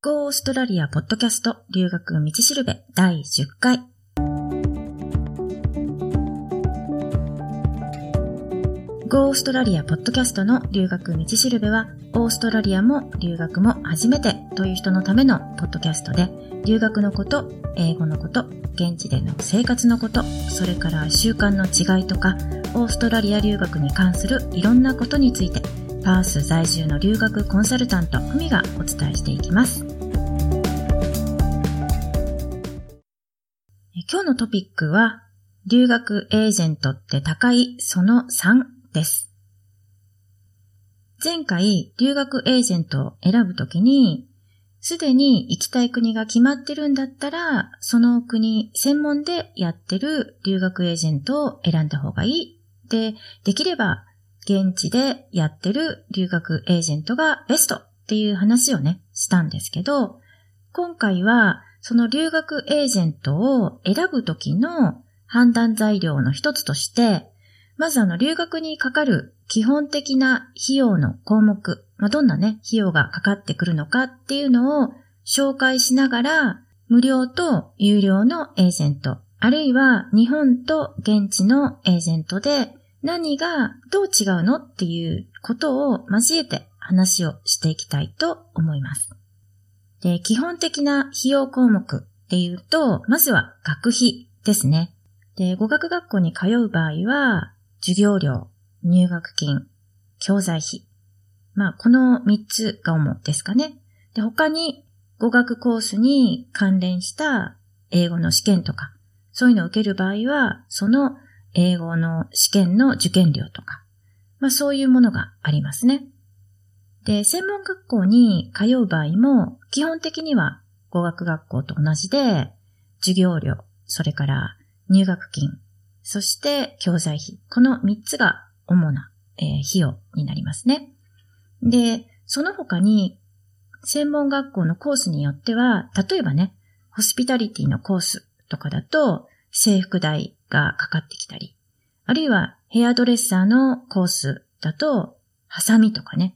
Go オーストラリアポッドキャスト留学道しるべ第10回。Go オーストラリアポッドキャストの留学道しるべは、オーストラリアも留学も初めてという人のためのポッドキャストで、留学のこと、英語のこと、現地での生活のこと、それから習慣の違いとか、オーストラリア留学に関するいろんなことについて、パース在住の留学コンサルタント、ふみがお伝えしていきます。のトピックは、留学エージェントって高いその3です。前回、留学エージェントを選ぶときに、すでに行きたい国が決まってるんだったら、その国専門でやってる留学エージェントを選んだ方がいい。で、できれば現地でやってる留学エージェントがベストっていう話をね、したんですけど、今回はその留学エージェントを選ぶときの判断材料の一つとして、まずあの留学にかかる基本的な費用の項目、まあ、どんなね、費用がかかってくるのかっていうのを紹介しながら、無料と有料のエージェント、あるいは日本と現地のエージェントで何がどう違うのっていうことを交えて話をしていきたいと思います。で、基本的な費用項目っていうと、まずは学費ですね。で、語学学校に通う場合は、授業料、入学金、教材費。まあ、この3つが主ですかね。で、他に語学コースに関連した英語の試験とか、そういうのを受ける場合は、その英語の試験の受験料とか、まあそういうものがありますね。で、専門学校に通う場合も、基本的には語学学校と同じで、授業料、それから入学金、そして教材費、この3つが主な、えー、費用になりますね。で、その他に、専門学校のコースによっては、例えばね、ホスピタリティのコースとかだと、制服代がかかってきたり、あるいはヘアドレッサーのコースだと、ハサミとかね、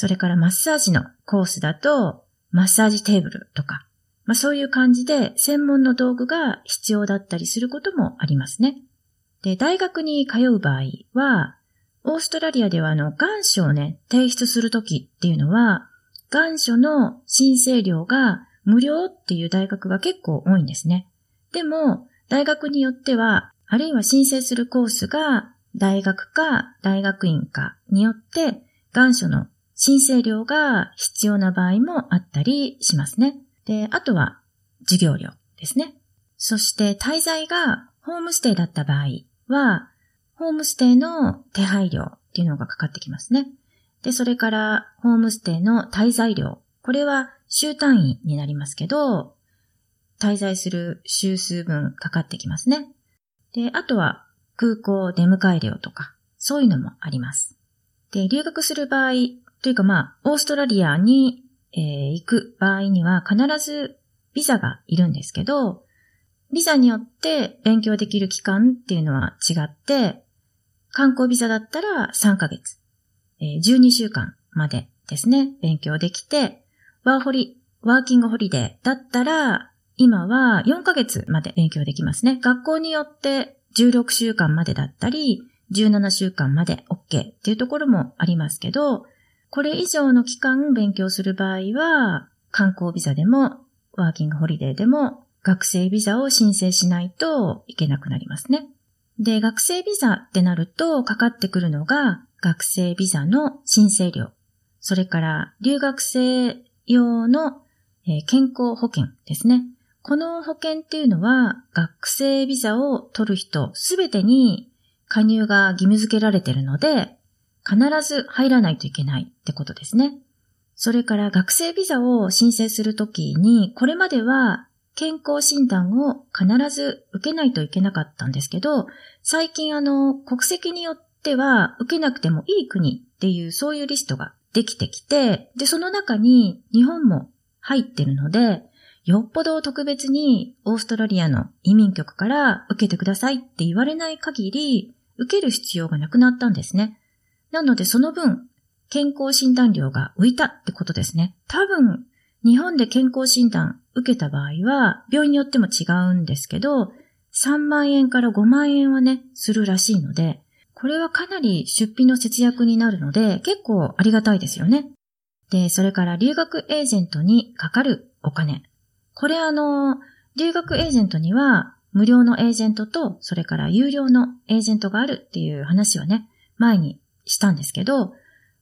それからマッサージのコースだと、マッサージテーブルとか、まあそういう感じで専門の道具が必要だったりすることもありますね。で、大学に通う場合は、オーストラリアではあの、願書をね、提出するときっていうのは、願書の申請料が無料っていう大学が結構多いんですね。でも、大学によっては、あるいは申請するコースが大学か大学院かによって、願書の申請料が必要な場合もあったりしますね。で、あとは授業料ですね。そして滞在がホームステイだった場合は、ホームステイの手配料っていうのがかかってきますね。で、それからホームステイの滞在料。これは週単位になりますけど、滞在する週数分かかってきますね。で、あとは空港出迎え料とか、そういうのもあります。で、留学する場合、というかまあ、オーストラリアに、えー、行く場合には必ずビザがいるんですけど、ビザによって勉強できる期間っていうのは違って、観光ビザだったら3ヶ月、えー、12週間までですね、勉強できて、ワーホリ、ワーキングホリデーだったら、今は4ヶ月まで勉強できますね。学校によって16週間までだったり、17週間まで OK っていうところもありますけど、これ以上の期間勉強する場合は、観光ビザでも、ワーキングホリデーでも、学生ビザを申請しないといけなくなりますね。で、学生ビザってなるとかかってくるのが、学生ビザの申請料。それから留学生用の健康保険ですね。この保険っていうのは学生ビザを取る人すべてに加入が義務付けられているので、必ず入らないといけないってことですね。それから学生ビザを申請するときに、これまでは健康診断を必ず受けないといけなかったんですけど、最近あの、国籍によっては受けなくてもいい国っていうそういうリストができてきて、で、その中に日本も入ってるので、よっぽど特別にオーストラリアの移民局から受けてくださいって言われない限り、受ける必要がなくなったんですね。なのでその分、健康診断料が浮いたってことですね。多分、日本で健康診断受けた場合は、病院によっても違うんですけど、3万円から5万円はね、するらしいので、これはかなり出費の節約になるので、結構ありがたいですよね。で、それから留学エージェントにかかるお金。これあの、留学エージェントには無料のエージェントと、それから有料のエージェントがあるっていう話をね、前にしたんですけど、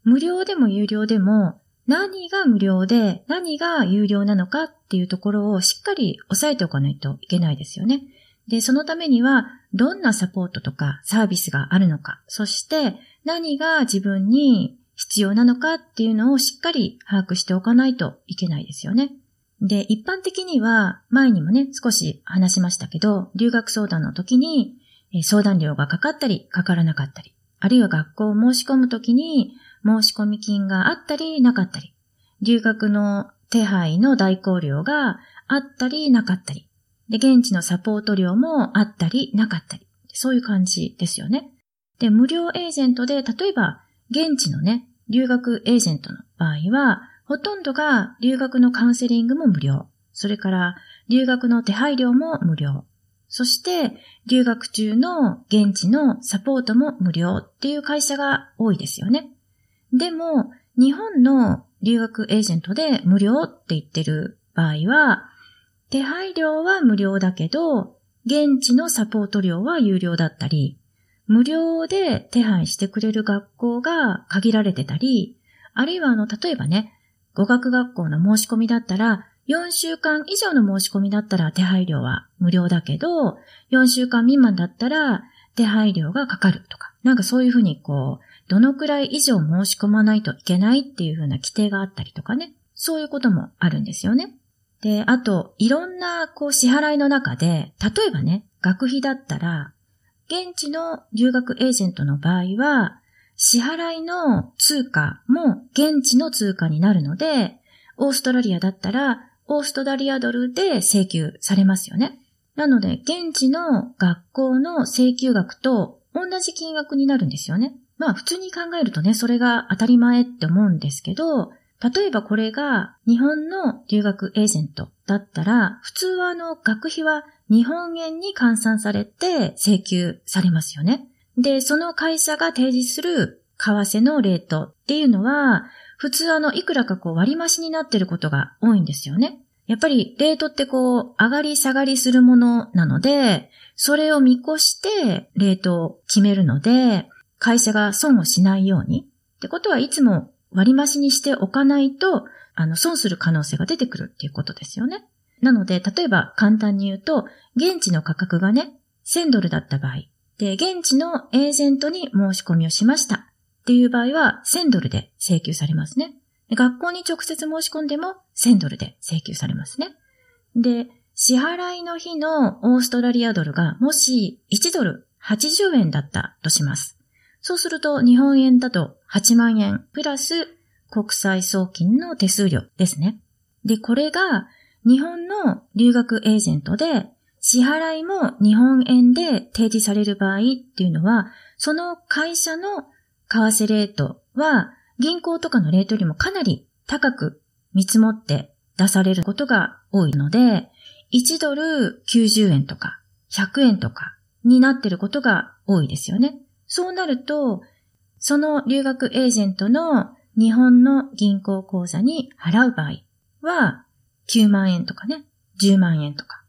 無料でも有料でも何が無料で何が有料なのかっていうところをしっかり押さえておかないといけないですよね。で、そのためにはどんなサポートとかサービスがあるのか、そして何が自分に必要なのかっていうのをしっかり把握しておかないといけないですよね。で、一般的には、前にもね、少し話しましたけど、留学相談の時に、相談料がかかったり、かからなかったり、あるいは学校を申し込む時に、申し込み金があったり、なかったり、留学の手配の代行料があったり、なかったり、で、現地のサポート料もあったり、なかったり、そういう感じですよね。で、無料エージェントで、例えば、現地のね、留学エージェントの場合は、ほとんどが留学のカウンセリングも無料。それから留学の手配料も無料。そして留学中の現地のサポートも無料っていう会社が多いですよね。でも日本の留学エージェントで無料って言ってる場合は手配料は無料だけど現地のサポート料は有料だったり無料で手配してくれる学校が限られてたりあるいはあの例えばね語学学校の申し込みだったら、4週間以上の申し込みだったら手配料は無料だけど、4週間未満だったら手配料がかかるとか、なんかそういうふうにこう、どのくらい以上申し込まないといけないっていうふうな規定があったりとかね、そういうこともあるんですよね。で、あと、いろんなこう支払いの中で、例えばね、学費だったら、現地の留学エージェントの場合は、支払いの通貨も現地の通貨になるので、オーストラリアだったら、オーストラリアドルで請求されますよね。なので、現地の学校の請求額と同じ金額になるんですよね。まあ普通に考えるとね、それが当たり前って思うんですけど、例えばこれが日本の留学エージェントだったら、普通はあの学費は日本円に換算されて請求されますよね。で、その会社が提示する為替のレートっていうのは、普通あの、いくらかこう割増になってることが多いんですよね。やっぱりレートってこう、上がり下がりするものなので、それを見越してレートを決めるので、会社が損をしないように。ってことはいつも割増にしておかないと、あの、損する可能性が出てくるっていうことですよね。なので、例えば簡単に言うと、現地の価格がね、1000ドルだった場合、で、現地のエージェントに申し込みをしましたっていう場合は1000ドルで請求されますね。学校に直接申し込んでも1000ドルで請求されますね。で、支払いの日のオーストラリアドルがもし1ドル80円だったとします。そうすると日本円だと8万円プラス国際送金の手数料ですね。で、これが日本の留学エージェントで支払いも日本円で提示される場合っていうのは、その会社の為替レートは銀行とかのレートよりもかなり高く見積もって出されることが多いので、1ドル90円とか100円とかになっていることが多いですよね。そうなると、その留学エージェントの日本の銀行口座に払う場合は9万円とかね、10万円とか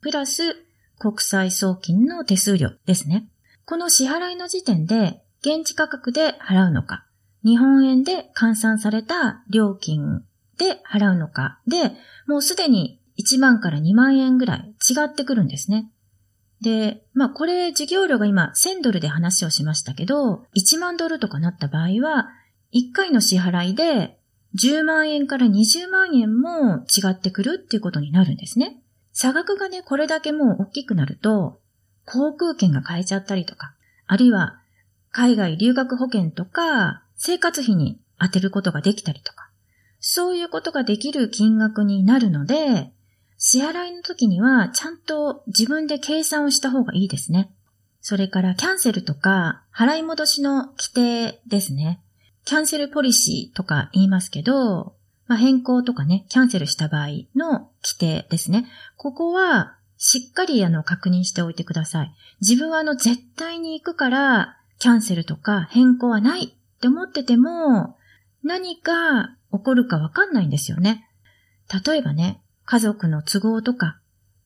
プラス国際送金の手数料ですね。この支払いの時点で現地価格で払うのか、日本円で換算された料金で払うのかで、もうすでに1万から2万円ぐらい違ってくるんですね。で、まあこれ授業料が今1000ドルで話をしましたけど、1万ドルとかなった場合は、1回の支払いで10万円から20万円も違ってくるっていうことになるんですね。差額がね、これだけもう大きくなると、航空券が買えちゃったりとか、あるいは海外留学保険とか生活費に当てることができたりとか、そういうことができる金額になるので、支払いの時にはちゃんと自分で計算をした方がいいですね。それからキャンセルとか払い戻しの規定ですね。キャンセルポリシーとか言いますけど、まあ、変更とかね、キャンセルした場合の規定ですね。ここは、しっかりあの確認しておいてください。自分はあの絶対に行くから、キャンセルとか変更はないって思ってても、何か起こるかわかんないんですよね。例えばね、家族の都合とか、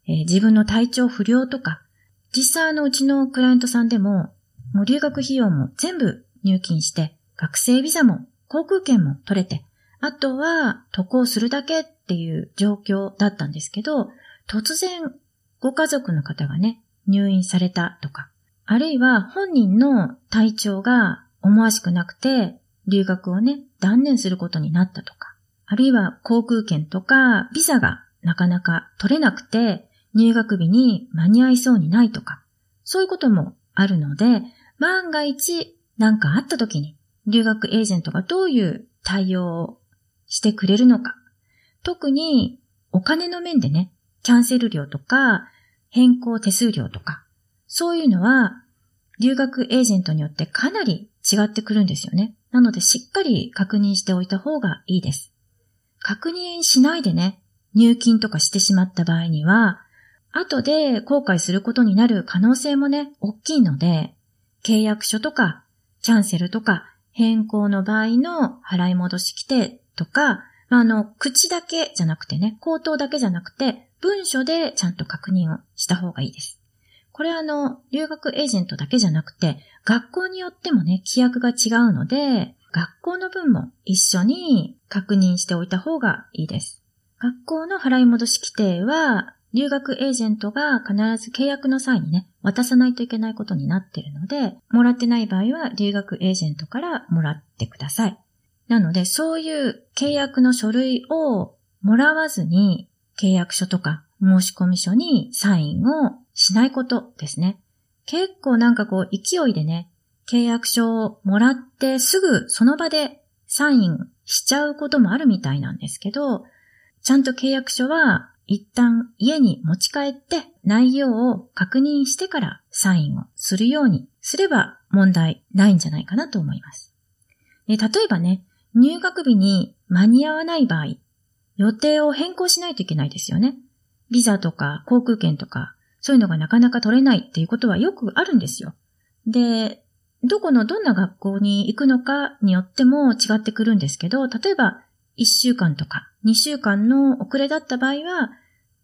えー、自分の体調不良とか、実際のうちのクライアントさんでも、もう留学費用も全部入金して、学生ビザも航空券も取れて、あとは渡航するだけっていう状況だったんですけど、突然ご家族の方がね、入院されたとか、あるいは本人の体調が思わしくなくて、留学をね、断念することになったとか、あるいは航空券とかビザがなかなか取れなくて、入学日に間に合いそうにないとか、そういうこともあるので、万が一何かあった時に、留学エージェントがどういう対応をしてくれるのか。特にお金の面でね、キャンセル料とか、変更手数料とか、そういうのは、留学エージェントによってかなり違ってくるんですよね。なのでしっかり確認しておいた方がいいです。確認しないでね、入金とかしてしまった場合には、後で後悔することになる可能性もね、大きいので、契約書とか、キャンセルとか、変更の場合の払い戻し規定とか、まあの、口だけじゃなくてね、口頭だけじゃなくて、文書でちゃんと確認をした方がいいです。これあの、留学エージェントだけじゃなくて、学校によってもね、規約が違うので、学校の分も一緒に確認しておいた方がいいです。学校の払い戻し規定は、留学エージェントが必ず契約の際にね、渡さないといけないことになっているので、もらってない場合は留学エージェントからもらってください。なので、そういう契約の書類をもらわずに、契約書とか申込書にサインをしないことですね。結構なんかこう勢いでね、契約書をもらってすぐその場でサインしちゃうこともあるみたいなんですけど、ちゃんと契約書は一旦家に持ち帰って内容を確認してからサインをするようにすれば問題ないんじゃないかなと思います。で例えばね、入学日に間に合わない場合、予定を変更しないといけないですよね。ビザとか航空券とか、そういうのがなかなか取れないっていうことはよくあるんですよ。で、どこのどんな学校に行くのかによっても違ってくるんですけど、例えば1週間とか2週間の遅れだった場合は、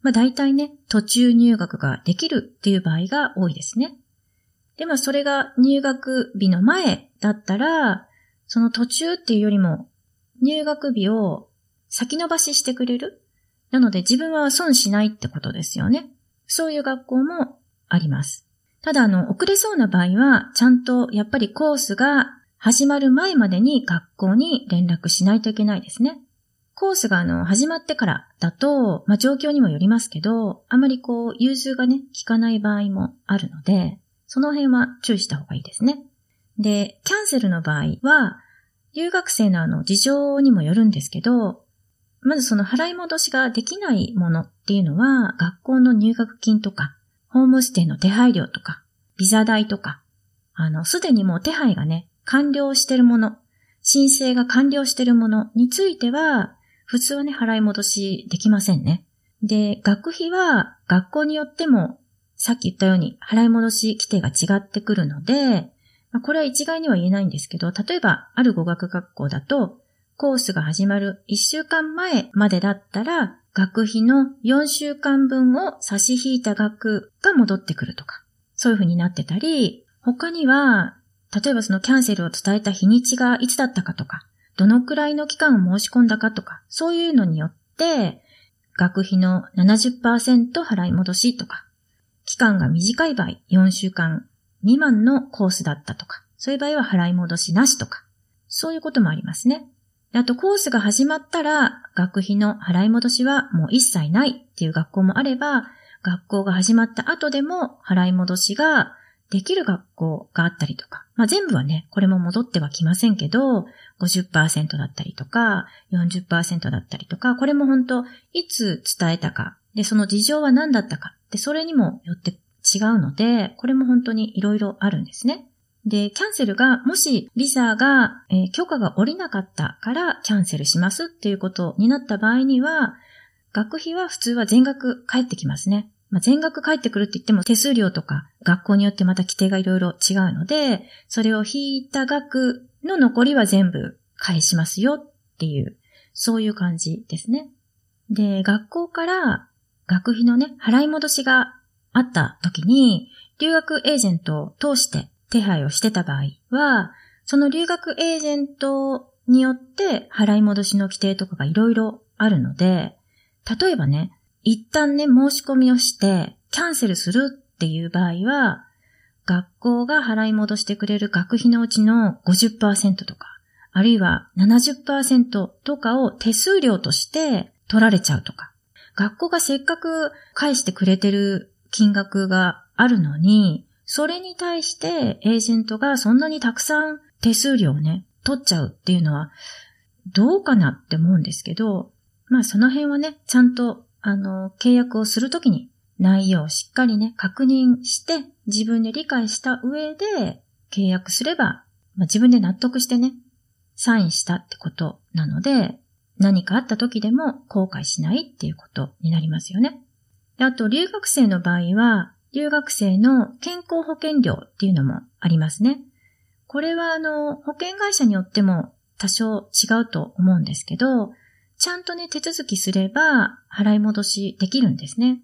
まあ大体ね、途中入学ができるっていう場合が多いですね。で、まあそれが入学日の前だったら、その途中っていうよりも、入学日を先延ばししてくれるなので自分は損しないってことですよね。そういう学校もあります。ただあの、遅れそうな場合は、ちゃんとやっぱりコースが始まる前までに学校に連絡しないといけないですね。コースがあの、始まってからだと、まあ、状況にもよりますけど、あまりこう、融通がね、効かない場合もあるので、その辺は注意した方がいいですね。で、キャンセルの場合は、留学生のあの事情にもよるんですけど、まずその払い戻しができないものっていうのは、学校の入学金とか、ホームステイの手配料とか、ビザ代とか、あの、すでにもう手配がね、完了してるもの、申請が完了してるものについては、普通はね、払い戻しできませんね。で、学費は学校によっても、さっき言ったように払い戻し規定が違ってくるので、まあ、これは一概には言えないんですけど、例えば、ある語学学校だと、コースが始まる1週間前までだったら、学費の4週間分を差し引いた額が戻ってくるとか、そういう風になってたり、他には、例えばそのキャンセルを伝えた日にちがいつだったかとか、どのくらいの期間を申し込んだかとか、そういうのによって、学費の70%払い戻しとか、期間が短い場合、4週間未満のコースだったとか、そういう場合は払い戻しなしとか、そういうこともありますね。あとコースが始まったら学費の払い戻しはもう一切ないっていう学校もあれば、学校が始まった後でも払い戻しができる学校があったりとか、まあ全部はね、これも戻ってはきませんけど、50%だったりとか、40%だったりとか、これも本当いつ伝えたか、で、その事情は何だったか、で、それにもよって違うので、これも本当に色々あるんですね。で、キャンセルが、もしビザが、えー、許可が下りなかったからキャンセルしますっていうことになった場合には、学費は普通は全額返ってきますね。まあ、全額返ってくるって言っても手数料とか学校によってまた規定がいろいろ違うので、それを引いた額の残りは全部返しますよっていう、そういう感じですね。で、学校から学費のね、払い戻しがあった時に、留学エージェントを通して手配をしてた場合は、その留学エージェントによって払い戻しの規定とかがいろいろあるので、例えばね、一旦ね、申し込みをしてキャンセルするっていう場合は、学校が払い戻してくれる学費のうちの50%とか、あるいは70%とかを手数料として取られちゃうとか。学校がせっかく返してくれてる金額があるのに、それに対してエージェントがそんなにたくさん手数料をね、取っちゃうっていうのは、どうかなって思うんですけど、まあその辺はね、ちゃんと、あの、契約をするときに内容をしっかりね、確認して自分で理解した上で契約すれば、まあ、自分で納得してね、サインしたってことなので、何かあった時でも後悔しないっていうことになりますよね。あと、留学生の場合は、留学生の健康保険料っていうのもありますね。これはあの、保険会社によっても多少違うと思うんですけど、ちゃんとね、手続きすれば払い戻しできるんですね。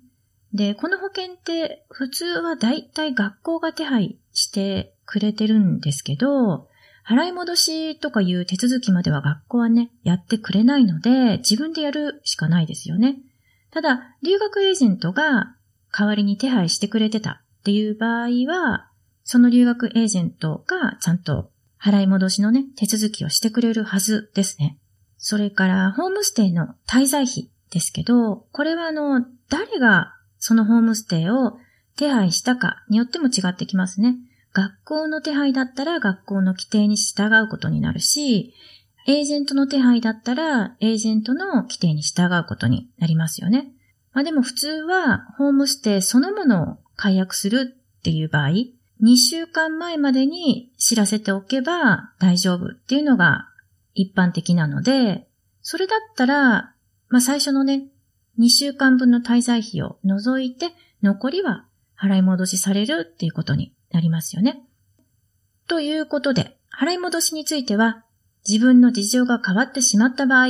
で、この保険って普通はだいたい学校が手配してくれてるんですけど、払い戻しとかいう手続きまでは学校はね、やってくれないので、自分でやるしかないですよね。ただ、留学エージェントが代わりに手配してくれてたっていう場合は、その留学エージェントがちゃんと払い戻しのね、手続きをしてくれるはずですね。それから、ホームステイの滞在費ですけど、これはあの、誰がそのホームステイを手配したかによっても違ってきますね。学校の手配だったら学校の規定に従うことになるし、エージェントの手配だったら、エージェントの規定に従うことになりますよね。まあでも普通は、ホームステイそのものを解約するっていう場合、2週間前までに知らせておけば大丈夫っていうのが一般的なので、それだったら、まあ最初のね、2週間分の滞在費を除いて、残りは払い戻しされるっていうことになりますよね。ということで、払い戻しについては、自分の事情が変わってしまった場合っ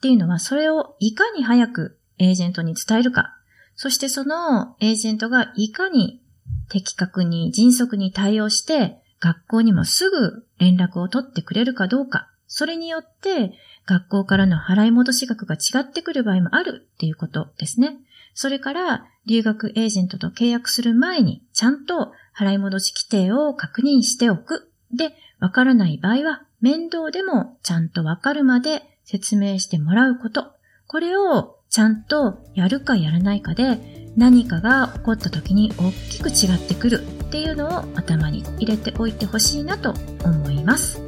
ていうのは、それをいかに早くエージェントに伝えるか、そしてそのエージェントがいかに的確に迅速に対応して、学校にもすぐ連絡を取ってくれるかどうか、それによって学校からの払い戻し額が違ってくる場合もあるっていうことですね。それから、留学エージェントと契約する前に、ちゃんと払い戻し規定を確認しておく。で、わからない場合は、面倒でもちゃんとわかるまで説明してもらうこと。これをちゃんとやるかやらないかで、何かが起こった時に大きく違ってくるっていうのを頭に入れておいてほしいなと思います。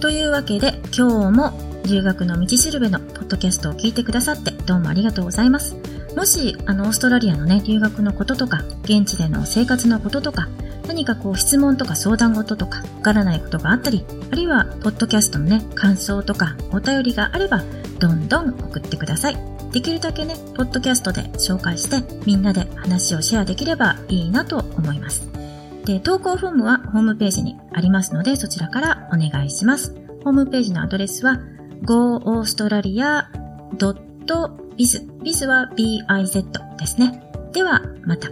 というわけで今日も留学の道しるべのポッドキャストを聞いてくださってどうもありがとうございます。もし、あの、オーストラリアのね、留学のこととか、現地での生活のこととか、何かこう質問とか相談事とか、わからないことがあったり、あるいは、ポッドキャストのね、感想とか、お便りがあれば、どんどん送ってください。できるだけね、ポッドキャストで紹介して、みんなで話をシェアできればいいなと思います。で、投稿フォームはホームページにありますので、そちらからお願いします。ホームページのアドレスは、goaustralia.biz。biz は biz ですね。では、また。